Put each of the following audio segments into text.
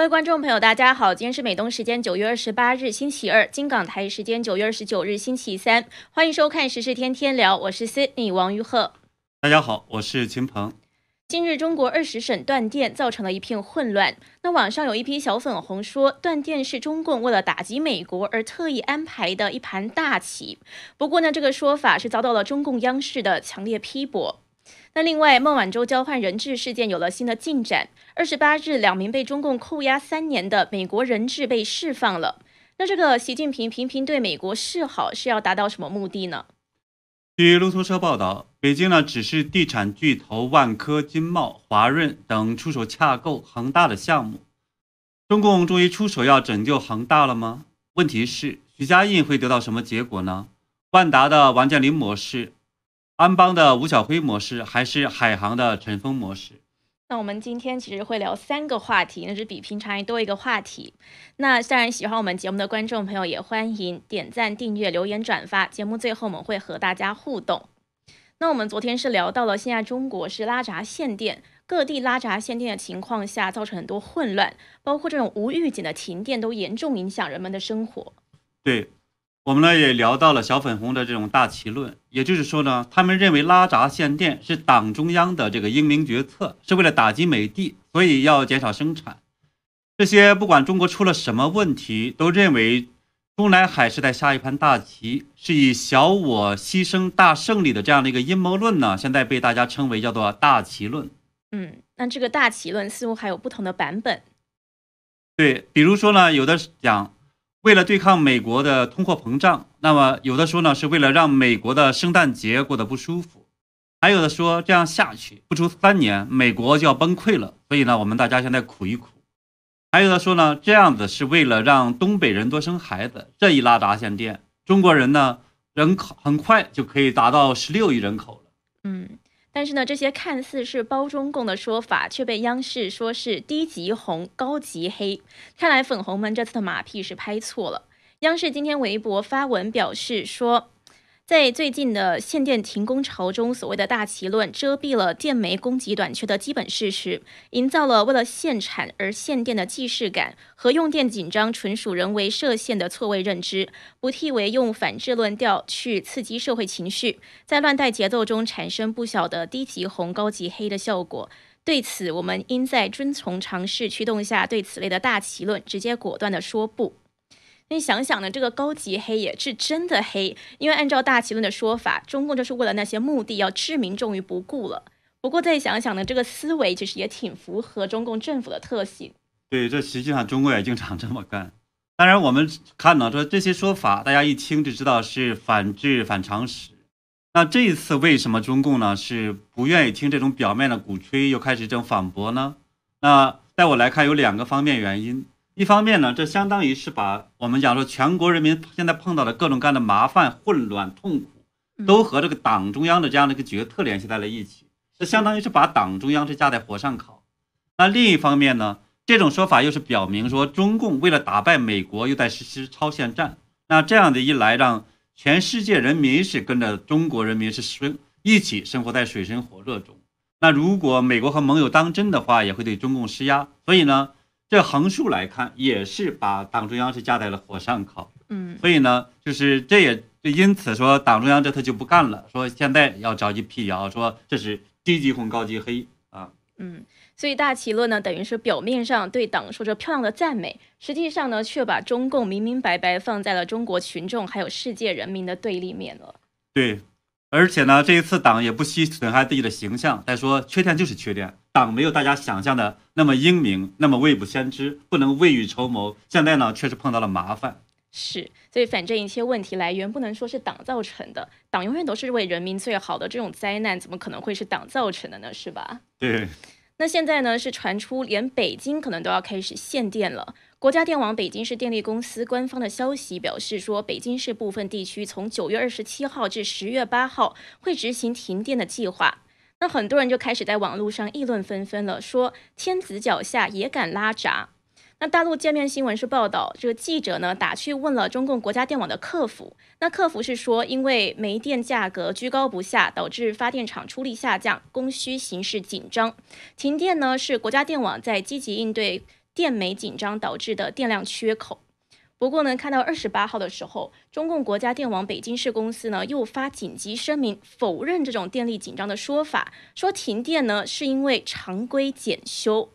各位观众朋友，大家好，今天是美东时间九月二十八日星期二，金港台时间九月二十九日星期三，欢迎收看时事天天聊，我是 Sydney 王玉鹤。大家好，我是秦鹏。近日，中国二十省断电，造成了一片混乱。那网上有一批小粉红说，断电是中共为了打击美国而特意安排的一盘大棋。不过呢，这个说法是遭到了中共央视的强烈批驳。那另外，孟晚舟交换人质事件有了新的进展。二十八日，两名被中共扣押三年的美国人质被释放了。那这个习近平频频对美国示好，是要达到什么目的呢？据路透社报道，北京呢只是地产巨头万科、金茂、华润等出手洽购恒大的项目。中共终于出手要拯救恒大了吗？问题是，许家印会得到什么结果呢？万达的王健林模式。安邦的吴晓辉模式还是海航的陈峰模式？那我们今天其实会聊三个话题，那是比平常多一个话题。那当然喜欢我们节目的观众朋友也欢迎点赞、订阅、留言、转发。节目最后我们会和大家互动。那我们昨天是聊到了现在中国是拉闸限电，各地拉闸限电的情况下造成很多混乱，包括这种无预警的停电都严重影响人们的生活。对。我们呢也聊到了小粉红的这种大旗论，也就是说呢，他们认为拉闸限电是党中央的这个英明决策，是为了打击美帝，所以要减少生产。这些不管中国出了什么问题，都认为中南海是在下一盘大棋，是以小我牺牲大胜利的这样的一个阴谋论呢，现在被大家称为叫做大旗论。嗯，那这个大旗论似乎还有不同的版本。对，比如说呢，有的讲。为了对抗美国的通货膨胀，那么有的说呢是为了让美国的圣诞节过得不舒服，还有的说这样下去不出三年美国就要崩溃了，所以呢我们大家现在苦一苦，还有的说呢这样子是为了让东北人多生孩子，这一拉闸限电，中国人呢人口很快就可以达到十六亿人口了。嗯。但是呢，这些看似是包中共的说法，却被央视说是低级红、高级黑。看来粉红们这次的马屁是拍错了。央视今天微博发文表示说。在最近的限电停工潮中，所谓的大旗论遮蔽了电煤供给短缺的基本事实，营造了为了限产而限电的既视感和用电紧张纯属人为设限的错位认知，不替为用反制论调去刺激社会情绪，在乱带节奏中产生不小的低级红高级黑的效果。对此，我们应在遵从常识驱动下，对此类的大旗论直接果断地说不。你想想呢，这个高级黑也是真的黑，因为按照大旗论的说法，中共就是为了那些目的要置民众于不顾了。不过再想想呢，这个思维其实也挺符合中共政府的特性。对，这实际上中国也经常这么干。当然，我们看到说这些说法，大家一听就知道是反智反常识。那这一次为什么中共呢是不愿意听这种表面的鼓吹，又开始这种反驳呢？那在我来看，有两个方面原因。一方面呢，这相当于是把我们讲说全国人民现在碰到的各种各样的麻烦、混乱、痛苦，都和这个党中央的这样的一个决策联系在了一起，这相当于是把党中央是架在火上烤。那另一方面呢，这种说法又是表明说中共为了打败美国，又在实施超限战。那这样的一来，让全世界人民是跟着中国人民是生一起生活在水深火热中。那如果美国和盟友当真的话，也会对中共施压。所以呢？这横竖来看，也是把党中央是架在了火上烤。嗯，所以呢，就是这也就因此说，党中央这次就不干了，说现在要着急辟谣，说这是低级红高级黑啊。嗯，所以大旗论呢，等于是表面上对党说着漂亮的赞美，实际上呢，却把中共明明白白放在了中国群众还有世界人民的对立面了。对。而且呢，这一次党也不惜损害自己的形象。再说缺点就是缺电，党没有大家想象的那么英明，那么未卜先知，不能未雨绸缪。现在呢，确实碰到了麻烦。是，所以反正一切问题来源不能说是党造成的，党永远都是为人民最好的。这种灾难怎么可能会是党造成的呢？是吧？对。那现在呢，是传出连北京可能都要开始限电了。国家电网北京市电力公司官方的消息表示说，北京市部分地区从九月二十七号至十月八号会执行停电的计划。那很多人就开始在网络上议论纷纷了，说天子脚下也敢拉闸。那大陆界面新闻是报道，这个记者呢打去问了中共国家电网的客服，那客服是说，因为煤电价格居高不下，导致发电厂出力下降，供需形势紧张，停电呢是国家电网在积极应对电煤紧张导致的电量缺口。不过呢，看到二十八号的时候，中共国家电网北京市公司呢又发紧急声明，否认这种电力紧张的说法，说停电呢是因为常规检修。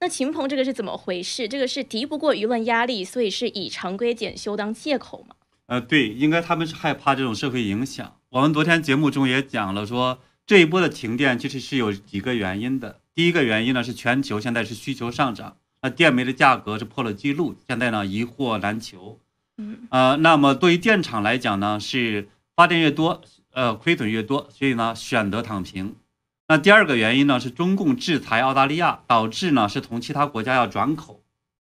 那秦鹏，这个是怎么回事？这个是敌不过舆论压力，所以是以常规检修当借口吗？呃，对，应该他们是害怕这种社会影响。我们昨天节目中也讲了，说这一波的停电其实是有几个原因的。第一个原因呢是全球现在是需求上涨。那电煤的价格是破了记录，现在呢一货难求。嗯，呃，那么对于电厂来讲呢，是发电越多，呃，亏损越多，所以呢选择躺平。那第二个原因呢是中共制裁澳大利亚，导致呢是从其他国家要转口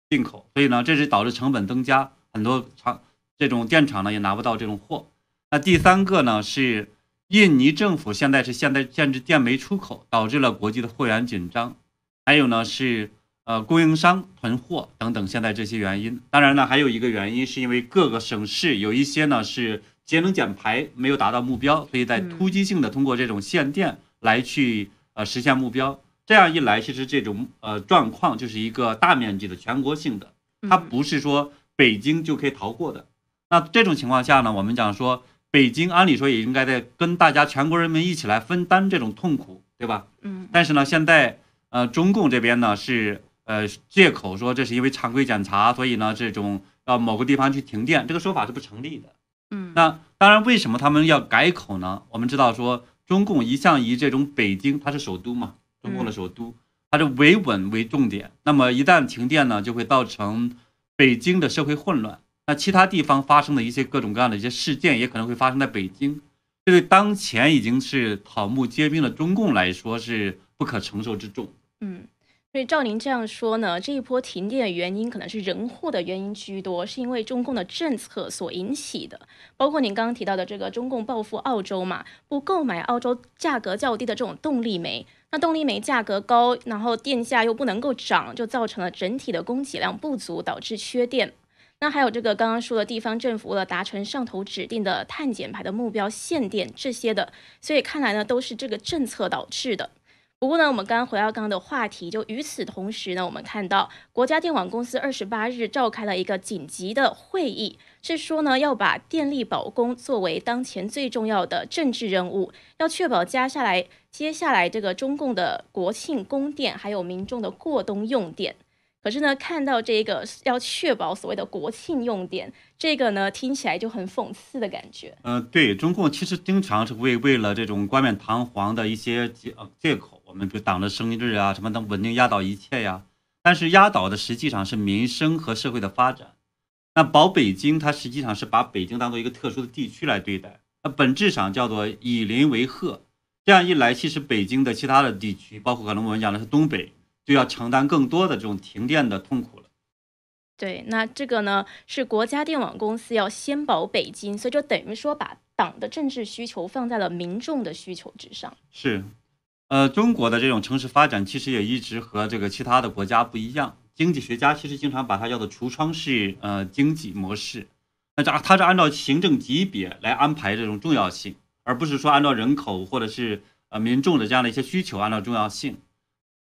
进口，所以呢这是导致成本增加，很多厂这种电厂呢也拿不到这种货。那第三个呢是印尼政府现在是现在限制电煤出口，导致了国际的货源紧张。还有呢是。呃，供应商囤货等等，现在这些原因，当然呢，还有一个原因是因为各个省市有一些呢是节能减排没有达到目标，所以在突击性的通过这种限电来去呃实现目标。这样一来，其实这种呃状况就是一个大面积的全国性的，它不是说北京就可以逃过的。那这种情况下呢，我们讲说北京按理说也应该在跟大家全国人民一起来分担这种痛苦，对吧？嗯。但是呢，现在呃中共这边呢是。呃，借口说这是因为常规检查，所以呢，这种到某个地方去停电，这个说法是不成立的。嗯，那当然，为什么他们要改口呢？我们知道说，中共一向以这种北京，它是首都嘛，中共的首都，它是维稳为重点。那么一旦停电呢，就会造成北京的社会混乱。那其他地方发生的一些各种各样的一些事件，也可能会发生在北京。这对当前已经是草木皆兵的中共来说，是不可承受之重。嗯。所以照您这样说呢，这一波停电的原因可能是人祸的原因居多，是因为中共的政策所引起的。包括您刚刚提到的这个中共报复澳洲嘛，不购买澳洲价格较低的这种动力煤，那动力煤价格高，然后电价又不能够涨，就造成了整体的供给量不足，导致缺电。那还有这个刚刚说的地方政府为了达成上头指定的碳减排的目标限电这些的，所以看来呢都是这个政策导致的。不过呢，我们刚刚回到刚刚的话题，就与此同时呢，我们看到国家电网公司二十八日召开了一个紧急的会议，是说呢要把电力保供作为当前最重要的政治任务，要确保接下来接下来这个中共的国庆供电，还有民众的过冬用电。可是呢，看到这个要确保所谓的国庆用电，这个呢听起来就很讽刺的感觉。嗯，对中共其实经常是为为了这种冠冕堂皇的一些借借口，我们比如党的生日啊什么能，稳定压倒一切呀。但是压倒的实际上是民生和社会的发展。那保北京，它实际上是把北京当做一个特殊的地区来对待，那本质上叫做以邻为壑。这样一来，其实北京的其他的地区，包括可能我们讲的是东北。就要承担更多的这种停电的痛苦了。对，那这个呢是国家电网公司要先保北京，所以就等于说把党的政治需求放在了民众的需求之上。是，呃，中国的这种城市发展其实也一直和这个其他的国家不一样。经济学家其实经常把它叫做橱窗式呃经济模式。那这它是按照行政级别来安排这种重要性，而不是说按照人口或者是呃民众的这样的一些需求按照重要性。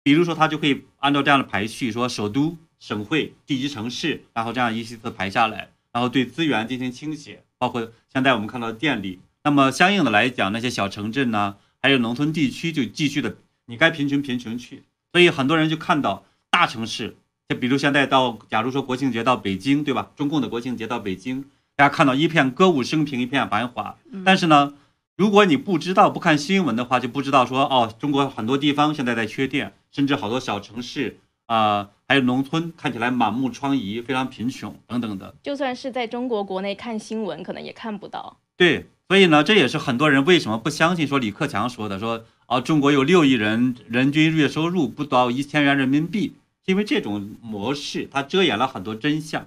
比如说，他就可以按照这样的排序，说首都、省会、地级城市，然后这样一次次排下来，然后对资源进行倾斜，包括现在我们看到的电力。那么相应的来讲，那些小城镇呢，还有农村地区就继续的，你该贫穷贫穷去。所以很多人就看到大城市，就比如现在到，假如说国庆节到北京，对吧？中共的国庆节到北京，大家看到一片歌舞升平，一片繁华。但是呢，如果你不知道不看新闻的话，就不知道说哦，中国很多地方现在在缺电。甚至好多小城市啊，还有农村，看起来满目疮痍，非常贫穷等等的。就算是在中国国内看新闻，可能也看不到。对，所以呢，这也是很多人为什么不相信说李克强说的，说啊，中国有六亿人，人均月收入不到一千元人民币，因为这种模式它遮掩了很多真相。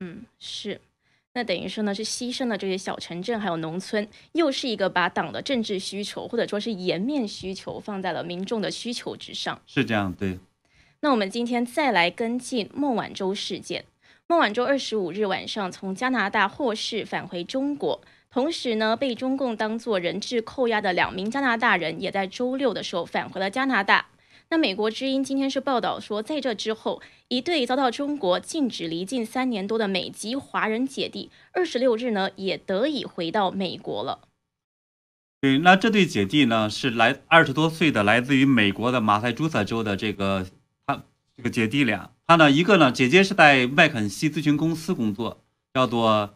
嗯，是。那等于说呢，是牺牲了这些小城镇还有农村，又是一个把党的政治需求或者说是颜面需求放在了民众的需求之上。是这样，对。那我们今天再来跟进孟晚舟事件。孟晚舟二十五日晚上从加拿大获释返回中国，同时呢，被中共当作人质扣押的两名加拿大人也在周六的时候返回了加拿大。那美国之音今天是报道说，在这之后，一对遭到中国禁止离境三年多的美籍华人姐弟，二十六日呢也得以回到美国了。对，那这对姐弟呢是来二十多岁的，来自于美国的马萨诸塞州的这个他这个姐弟俩。他呢，一个呢，姐姐是在麦肯锡咨询公司工作，叫做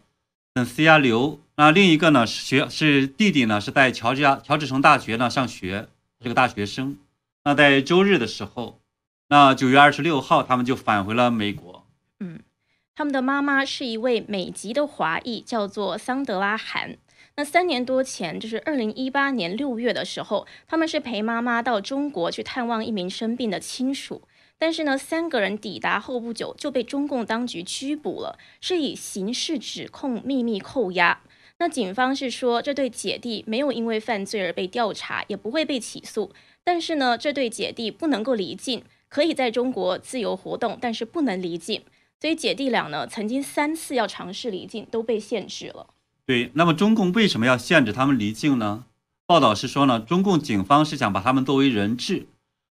嗯斯亚刘。那另一个呢是学是弟弟呢是在乔治亚乔治城大学呢上学，是个大学生。那在周日的时候，那九月二十六号，他们就返回了美国。嗯，他们的妈妈是一位美籍的华裔，叫做桑德拉·韩。那三年多前，就是二零一八年六月的时候，他们是陪妈妈到中国去探望一名生病的亲属。但是呢，三个人抵达后不久就被中共当局拘捕了，是以刑事指控秘密扣押。那警方是说，这对姐弟没有因为犯罪而被调查，也不会被起诉。但是呢，这对姐弟不能够离境，可以在中国自由活动，但是不能离境。所以姐弟俩呢，曾经三次要尝试离境，都被限制了。对，那么中共为什么要限制他们离境呢？报道是说呢，中共警方是想把他们作为人质，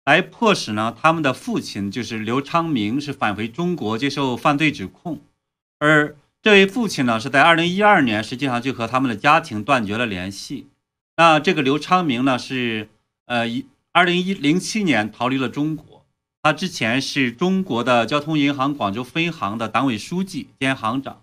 来迫使呢他们的父亲就是刘昌明是返回中国接受犯罪指控，而这位父亲呢是在二零一二年实际上就和他们的家庭断绝了联系。那这个刘昌明呢是呃一二零一零七年逃离了中国，他之前是中国的交通银行广州分行的党委书记兼行长。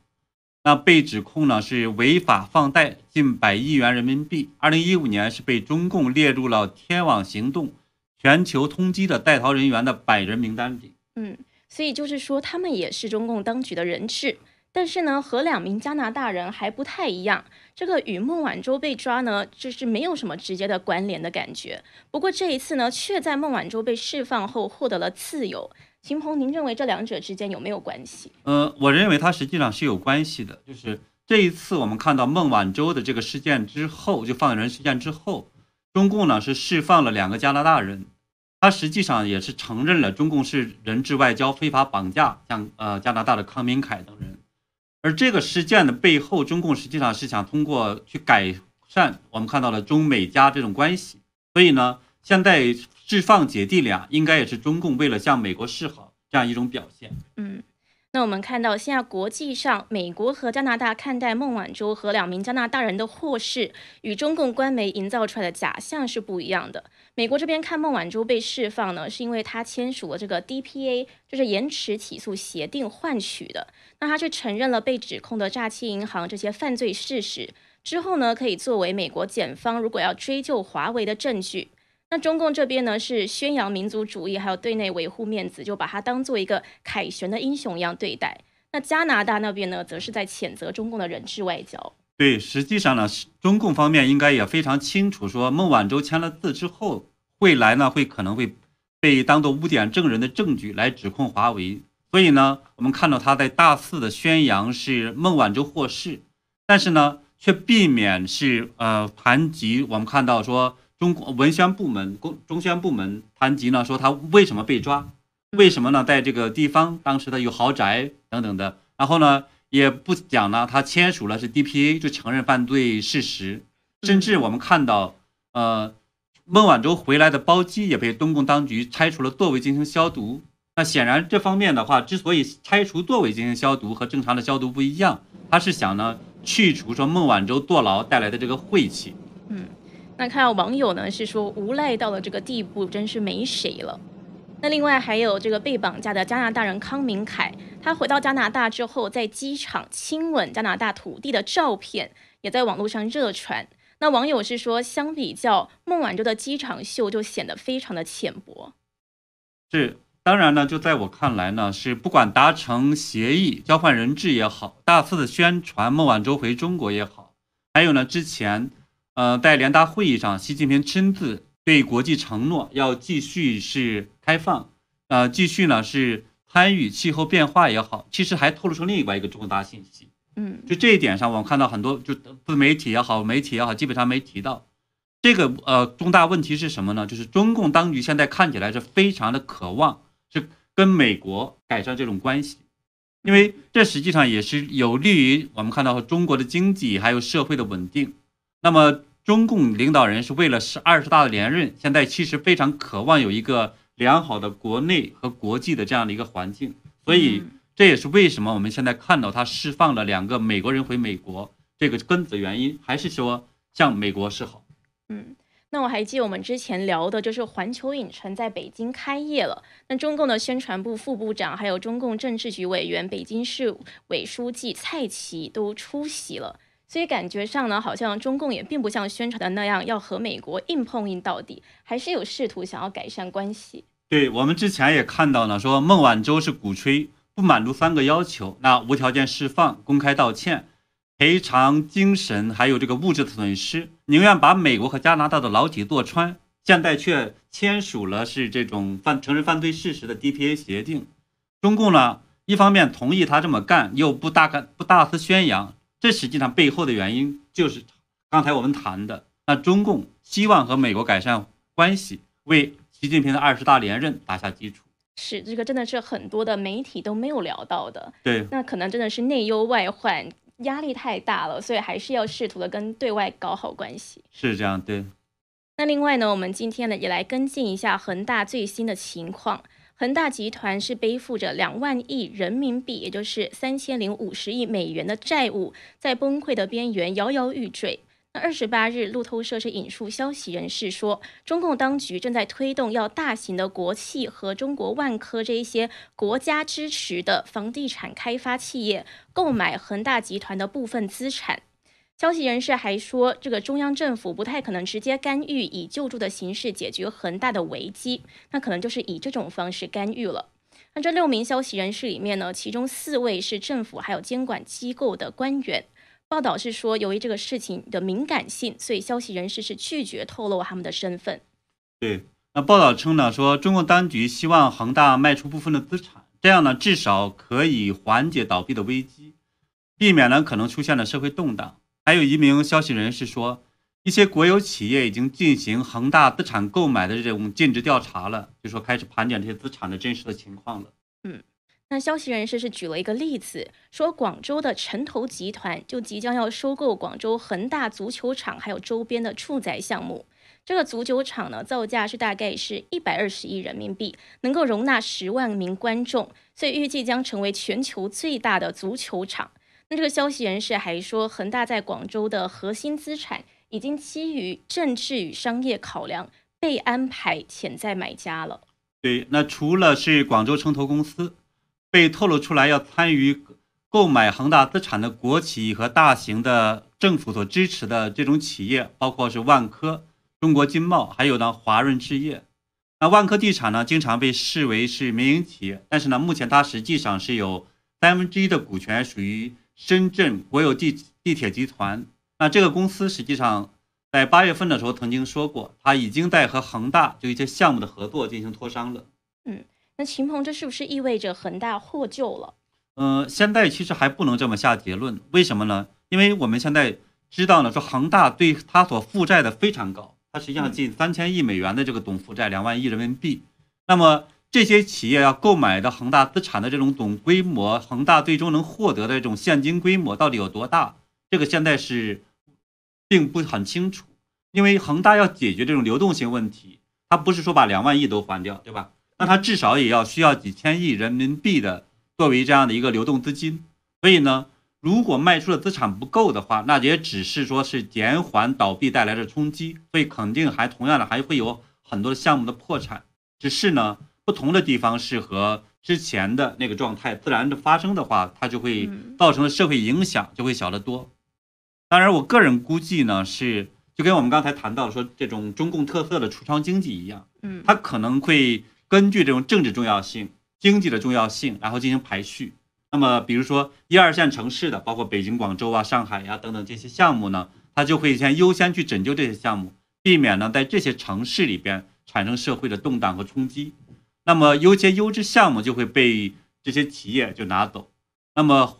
那被指控呢是违法放贷近百亿元人民币。二零一五年是被中共列入了“天网行动”全球通缉的在逃人员的百人名单里。嗯，所以就是说他们也是中共当局的人质，但是呢和两名加拿大人还不太一样。这个与孟晚舟被抓呢，就是没有什么直接的关联的感觉。不过这一次呢，却在孟晚舟被释放后获得了自由。秦鹏，您认为这两者之间有没有关系？呃，我认为它实际上是有关系的。就是这一次我们看到孟晚舟的这个事件之后，就放人事件之后，中共呢是释放了两个加拿大人，他实际上也是承认了中共是人质外交、非法绑架，像呃加拿大的康明凯等人。而这个事件的背后，中共实际上是想通过去改善我们看到了中美加这种关系，所以呢，现在。释放姐弟俩，应该也是中共为了向美国示好这样一种表现。嗯，那我们看到现在国际上，美国和加拿大看待孟晚舟和两名加拿大人的获释，与中共官媒营造出来的假象是不一样的。美国这边看孟晚舟被释放呢，是因为他签署了这个 DPA，就是延迟起诉协定换取的。那他却承认了被指控的诈欺银行这些犯罪事实之后呢，可以作为美国检方如果要追究华为的证据。那中共这边呢是宣扬民族主义，还有对内维护面子，就把他当做一个凯旋的英雄一样对待。那加拿大那边呢，则是在谴责中共的人质外交。对，实际上呢，中共方面应该也非常清楚，说孟晚舟签了字之后，未来呢会可能会被当做污点证人的证据来指控华为。所以呢，我们看到他在大肆的宣扬是孟晚舟获释，但是呢，却避免是呃谈及我们看到说。中国文宣部门、公中宣部门谈及呢，说他为什么被抓？为什么呢？在这个地方，当时他有豪宅等等的，然后呢，也不讲呢，他签署了是 DPA，就承认犯罪事实。甚至我们看到，呃，孟晚舟回来的包机也被中共当局拆除了座位进行消毒。那显然这方面的话，之所以拆除座位进行消毒和正常的消毒不一样，他是想呢去除说孟晚舟坐牢带来的这个晦气。嗯。那看到网友呢是说无赖到了这个地步，真是没谁了。那另外还有这个被绑架的加拿大人康明凯，他回到加拿大之后，在机场亲吻加拿大土地的照片也在网络上热传。那网友是说，相比较孟晚舟的机场秀，就显得非常的浅薄。是，当然呢，就在我看来呢，是不管达成协议交换人质也好，大肆的宣传孟晚舟回中国也好，还有呢之前。呃，在联大会议上，习近平亲自对国际承诺，要继续是开放，呃，继续呢是参与气候变化也好，其实还透露出另外一个重大信息。嗯，就这一点上，我们看到很多就自媒体也好，媒体也好，基本上没提到这个。呃，重大问题是什么呢？就是中共当局现在看起来是非常的渴望是跟美国改善这种关系，因为这实际上也是有利于我们看到中国的经济还有社会的稳定。那么。中共领导人是为了是二十大的连任，现在其实非常渴望有一个良好的国内和国际的这样的一个环境，所以这也是为什么我们现在看到他释放了两个美国人回美国这个根子原因，还是说向美国示好。嗯。那我还记得我们之前聊的，就是环球影城在北京开业了。那中共的宣传部副部长，还有中共政治局委员、北京市委书记蔡奇都出席了。所以感觉上呢，好像中共也并不像宣传的那样要和美国硬碰硬到底，还是有试图想要改善关系。对我们之前也看到了，说孟晚舟是鼓吹不满足三个要求，那无条件释放、公开道歉。赔偿精神还有这个物质的损失，宁愿把美国和加拿大的牢底坐穿，现在却签署了是这种犯承认犯罪事实的 DPA 协定。中共呢，一方面同意他这么干，又不大干不大肆宣扬，这实际上背后的原因就是刚才我们谈的，那中共希望和美国改善关系，为习近平的二十大连任打下基础。是这个真的是很多的媒体都没有聊到的。对，那可能真的是内忧外患。压力太大了，所以还是要试图的跟对外搞好关系。是这样，对。那另外呢，我们今天呢也来跟进一下恒大最新的情况。恒大集团是背负着两万亿人民币，也就是三千零五十亿美元的债务，在崩溃的边缘摇摇欲坠。那二十八日，路透社是引述消息人士说，中共当局正在推动要大型的国企和中国万科这一些国家支持的房地产开发企业购买恒大集团的部分资产。消息人士还说，这个中央政府不太可能直接干预，以救助的形式解决恒大的危机，那可能就是以这种方式干预了。那这六名消息人士里面呢，其中四位是政府还有监管机构的官员。报道是说，由于这个事情的敏感性，所以消息人士是拒绝透露他们的身份。对，那报道称呢，说中共当局希望恒大卖出部分的资产，这样呢，至少可以缓解倒闭的危机，避免呢可能出现的社会动荡。还有一名消息人士说，一些国有企业已经进行恒大资产购买的这种尽职调查了，就说开始盘点这些资产的真实的情况了。嗯。那消息人士是举了一个例子，说广州的城投集团就即将要收购广州恒大足球场，还有周边的住宅项目。这个足球场呢，造价是大概是一百二十亿人民币，能够容纳十万名观众，所以预计将成为全球最大的足球场。那这个消息人士还说，恒大在广州的核心资产已经基于政治与商业考量被安排潜在买家了。对，那除了是广州城投公司。被透露出来要参与购买恒大资产的国企和大型的政府所支持的这种企业，包括是万科、中国金茂，还有呢华润置业。那万科地产呢，经常被视为是民营企业，但是呢，目前它实际上是有三分之一的股权属于深圳国有地地铁集团。那这个公司实际上在八月份的时候曾经说过，它已经在和恒大就一些项目的合作进行磋商了。嗯。那秦鹏，这是不是意味着恒大获救了？嗯，现在其实还不能这么下结论。为什么呢？因为我们现在知道呢，说恒大对它所负债的非常高，它实际上近三千亿美元的这个总负债，两万亿人民币。那么这些企业要购买的恒大资产的这种总规模，恒大最终能获得的这种现金规模到底有多大？这个现在是并不很清楚。因为恒大要解决这种流动性问题，它不是说把两万亿都还掉，对吧？那它至少也要需要几千亿人民币的作为这样的一个流动资金，所以呢，如果卖出的资产不够的话，那也只是说是减缓倒闭带来的冲击，所以肯定还同样的还会有很多项目的破产，只是呢，不同的地方是和之前的那个状态自然的发生的话，它就会造成的社会影响就会小得多。当然，我个人估计呢，是就跟我们刚才谈到说这种中共特色的橱窗经济一样，嗯，它可能会。根据这种政治重要性、经济的重要性，然后进行排序。那么，比如说一二线城市的，包括北京、广州啊、上海呀等等这些项目呢，它就会先优先去拯救这些项目，避免呢在这些城市里边产生社会的动荡和冲击。那么，优些优质项目就会被这些企业就拿走。那么，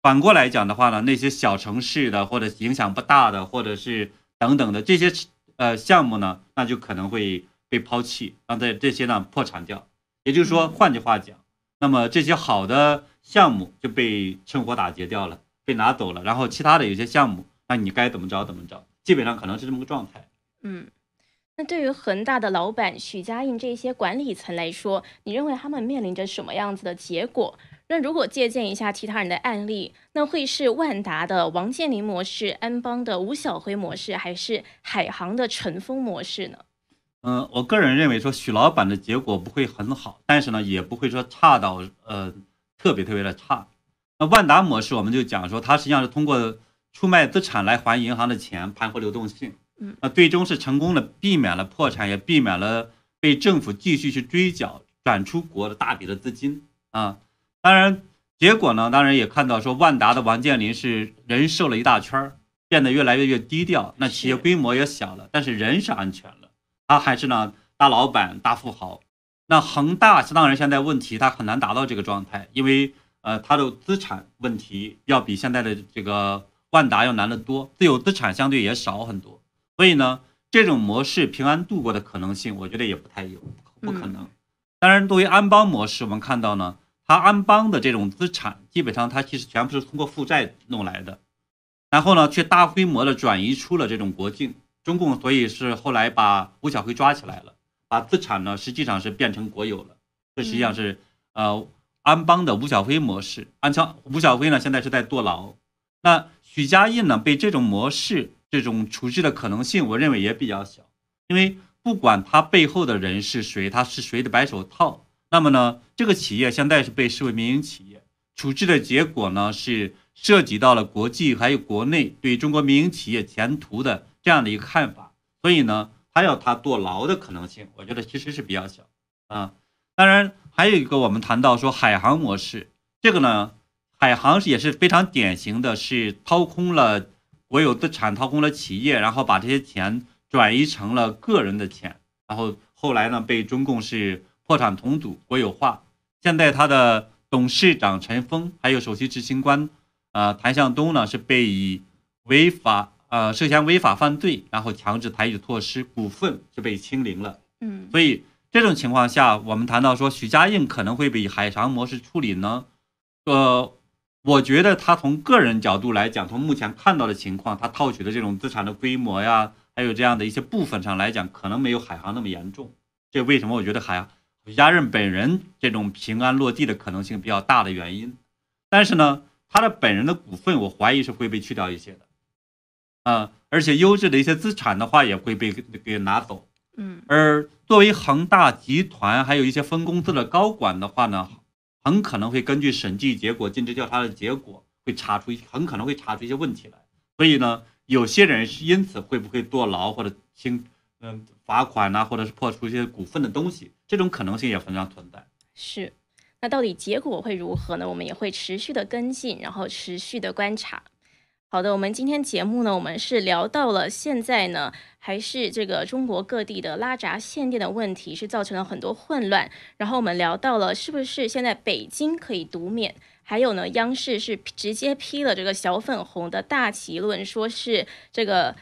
反过来讲的话呢，那些小城市的或者影响不大的，或者是等等的这些呃项目呢，那就可能会。被抛弃，让这这些呢破产掉，也就是说，换句话讲，那么这些好的项目就被趁火打劫掉了，被拿走了，然后其他的有些项目，那你该怎么着怎么着，基本上可能是这么个状态。嗯，那对于恒大的老板许家印这些管理层来说，你认为他们面临着什么样子的结果？那如果借鉴一下其他人的案例，那会是万达的王健林模式、安邦的吴晓辉模式，还是海航的陈峰模式呢？嗯，我个人认为说许老板的结果不会很好，但是呢，也不会说差到呃特别特别的差。那万达模式我们就讲说，它实际上是通过出卖资产来还银行的钱，盘活流动性。那最终是成功的避免了破产，也避免了被政府继续去追缴转出国的大笔的资金啊。当然，结果呢？当然也看到说，万达的王健林是人瘦了一大圈儿，变得越来越越低调。那企业规模也小了，但是人是安全了，他还是呢大老板、大富豪。那恒大当然现在问题，他很难达到这个状态，因为呃，他的资产问题要比现在的这个万达要难得多，自有资产相对也少很多。所以呢，这种模式平安度过的可能性，我觉得也不太有，不可能。当然，作为安邦模式，我们看到呢。它安邦的这种资产，基本上它其实全部是通过负债弄来的，然后呢，却大规模的转移出了这种国境。中共所以是后来把吴晓辉抓起来了，把资产呢实际上是变成国有了。这实际上是呃安邦的吴晓辉模式。安枪吴晓辉呢现在是在坐牢，那许家印呢被这种模式这种处置的可能性，我认为也比较小，因为不管他背后的人是谁，他是谁的白手套。那么呢，这个企业现在是被视为民营企业，处置的结果呢是涉及到了国际还有国内对中国民营企业前途的这样的一个看法，所以呢，他要他坐牢的可能性，我觉得其实是比较小啊。当然，还有一个我们谈到说海航模式，这个呢，海航也是非常典型的，是掏空了国有资产，掏空了企业，然后把这些钱转移成了个人的钱，然后后来呢被中共是。破产重组、国有化，现在他的董事长陈峰还有首席执行官，呃，谭向东呢是被以违法，呃，涉嫌违法犯罪，然后强制采取措施，股份是被清零了。嗯，所以这种情况下，我们谈到说许家印可能会被海航模式处理呢，呃，我觉得他从个人角度来讲，从目前看到的情况，他套取的这种资产的规模呀，还有这样的一些部分上来讲，可能没有海航那么严重。这为什么？我觉得海。许家印本人这种平安落地的可能性比较大的原因，但是呢，他的本人的股份我怀疑是会被去掉一些的，啊，而且优质的一些资产的话也会被给拿走，嗯，而作为恒大集团还有一些分公司的高管的话呢，很可能会根据审计结果、尽职调查的结果会查出，很可能会查出一些问题来，所以呢，有些人是因此会不会坐牢或者轻。嗯，罚款呐，或者是破除一些股份的东西，这种可能性也非常存在。是，那到底结果会如何呢？我们也会持续的跟进，然后持续的观察。好的，我们今天节目呢，我们是聊到了现在呢，还是这个中国各地的拉闸限电的问题，是造成了很多混乱。然后我们聊到了是不是现在北京可以独免，还有呢，央视是直接批了这个小粉红的大旗论，说是这个。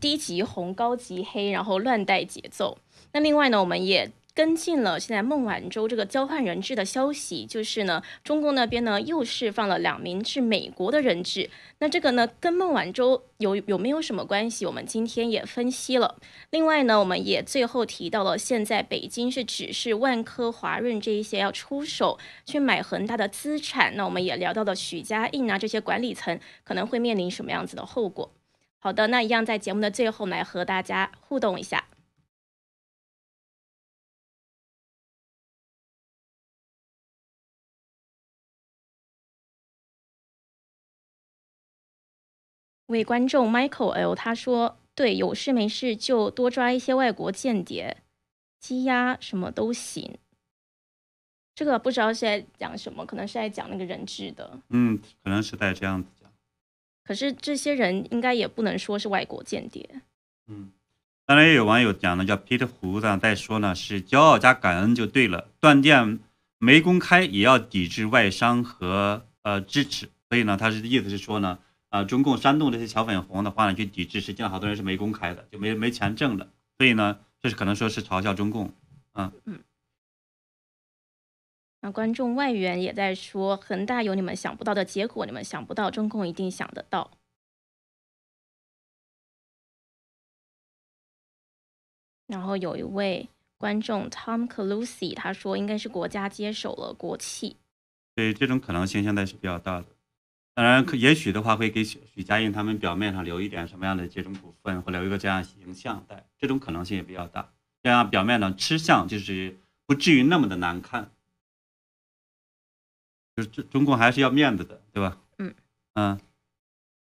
低级红，高级黑，然后乱带节奏。那另外呢，我们也跟进了现在孟晚舟这个交换人质的消息，就是呢，中共那边呢又释放了两名是美国的人质。那这个呢，跟孟晚舟有有没有什么关系？我们今天也分析了。另外呢，我们也最后提到了，现在北京是指示万科、华润这一些要出手去买恒大的资产。那我们也聊到了许家印啊这些管理层可能会面临什么样子的后果。好的，那一样在节目的最后来和大家互动一下。位观众 Michael L 他说：“对，有事没事就多抓一些外国间谍，羁押什么都行。”这个不知道是在讲什么，可能是在讲那个人质的。嗯，可能是在这样子讲。可是这些人应该也不能说是外国间谍。嗯，当然也有网友讲呢，叫 Peter 胡子在说呢，是骄傲加感恩就对了。断电没公开也要抵制外商和呃支持，所以呢，他是意思是说呢，啊，中共煽动这些小粉红的话呢去抵制，实际上好多人是没公开的，就没没钱挣的，所以呢，这是可能说是嘲笑中共，啊嗯。那观众外援也在说，恒大有你们想不到的结果，你们想不到，中共一定想得到。然后有一位观众 Tom Calusi 他说，应该是国家接手了国企。对，这种可能性现在是比较大的。当然，可也许的话会给许许家印他们表面上留一点什么样的这种股份，或留一个这样形象在，这种可能性也比较大。这样表面上吃相就是不至于那么的难看。就是中中共还是要面子的，对吧？嗯嗯。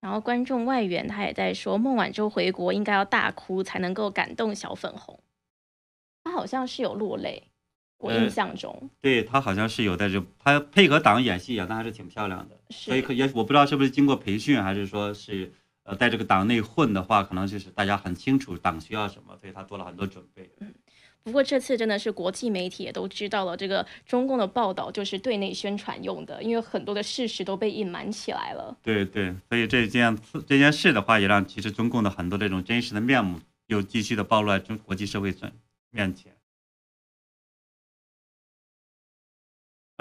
然后观众外援他也在说，孟晚舟回国应该要大哭才能够感动小粉红。他好像是有落泪，我印象中。对他好像是有在这，他配合党演戏演的还是挺漂亮的。所以可也我不知道是不是经过培训，还是说是呃在这个党内混的话，可能就是大家很清楚党需要什么，所以他做了很多准备。嗯。不过这次真的是国际媒体也都知道了，这个中共的报道就是对内宣传用的，因为很多的事实都被隐瞒起来了。对对，所以这件这件事的话，也让其实中共的很多这种真实的面目又继续的暴露在中国际社会面面前。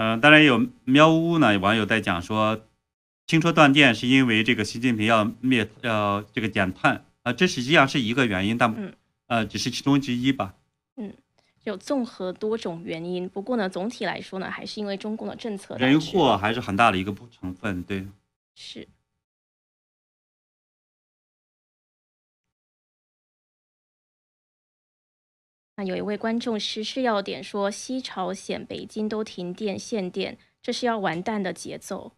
嗯，当然有喵呜呢，网友在讲说，听说断电是因为这个习近平要灭要这个减碳啊，这实际上是一个原因，但呃只是其中之一吧。嗯，有综合多种原因，不过呢，总体来说呢，还是因为中共的政策。人祸还是很大的一个部成分，对。是。那有一位观众时事要点说，西朝鲜、北京都停电限电，这是要完蛋的节奏。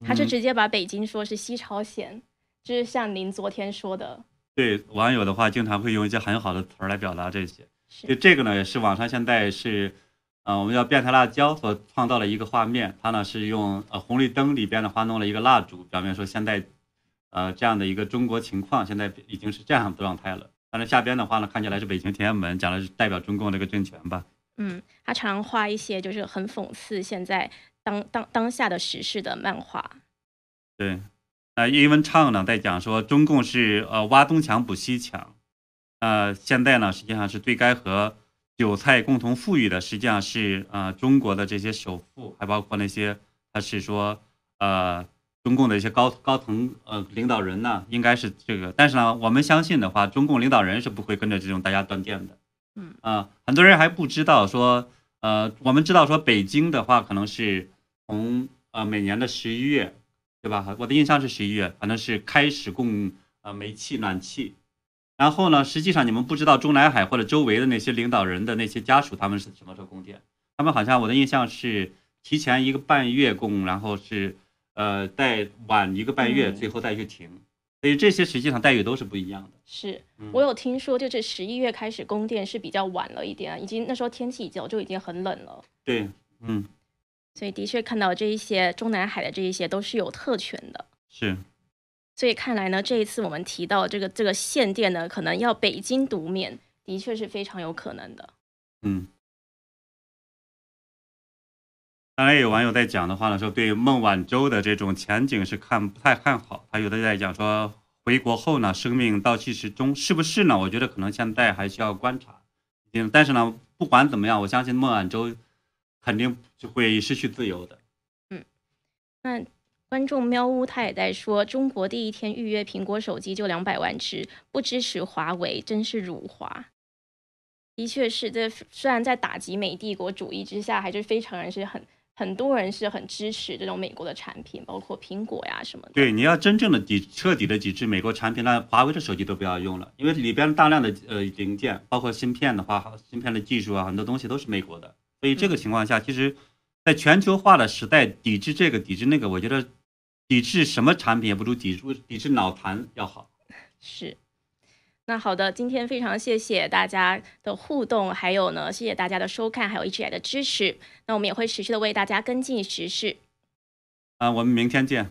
他就直接把北京说是西朝鲜，就是像您昨天说的。对网友的话，经常会用一些很好的词儿来表达这些。就这个呢，也是网上现在是，呃，我们叫变态辣椒所创造了一个画面。它呢是用呃红绿灯里边的话弄了一个蜡烛，表面说现在，呃这样的一个中国情况，现在已经是这样的状态了。但是下边的话呢，看起来是北京天安门，讲的是代表中共这个政权吧。嗯，他常画一些就是很讽刺现在当当当下的时事的漫画。对。那，叶文畅呢在讲说，中共是呃挖东墙补西墙，呃，现在呢实际上是对该和韭菜共同富裕的，实际上是呃中国的这些首富，还包括那些他是说呃中共的一些高高层呃领导人呢，应该是这个，但是呢，我们相信的话，中共领导人是不会跟着这种大家断电的，嗯啊，很多人还不知道说，呃，我们知道说北京的话，可能是从呃每年的十一月。对吧？我的印象是十一月，反正是开始供呃煤气、暖气。然后呢，实际上你们不知道中南海或者周围的那些领导人的那些家属，他们是什么时候供电？他们好像我的印象是提前一个半月供，然后是呃再晚一个半月，最后再去停。所以这些实际上待遇都是不一样的。是我有听说，就是十一月开始供电是比较晚了一点，已经那时候天气早就已经很冷了。对，嗯。所以的确看到这一些中南海的这一些都是有特权的，是。所以看来呢，这一次我们提到这个这个限电呢，可能要北京独面，的确是非常有可能的。嗯。刚才有网友在讲的话呢，说对孟晚舟的这种前景是看不太看好。他有的在讲说，回国后呢，生命倒计时中是不是呢？我觉得可能现在还需要观察。嗯，但是呢，不管怎么样，我相信孟晚舟。肯定就会失去自由的。嗯，那观众喵呜他也在说，中国第一天预约苹果手机就两百万只，不支持华为，真是辱华。的确是，这虽然在打击美帝国主义之下，还是非常人是很很多人是很支持这种美国的产品，包括苹果呀什么的。对，你要真正的抵彻底的抵制美国产品，那华为的手机都不要用了，因为里边大量的呃零件，包括芯片的话，芯片的技术啊，很多东西都是美国的。所以这个情况下，其实，在全球化的时代，抵制这个，抵制那个，我觉得，抵制什么产品也不如抵制抵制脑残要好。是，那好的，今天非常谢谢大家的互动，还有呢，谢谢大家的收看，还有一直以来的支持。那我们也会持续的为大家跟进时事。啊，我们明天见。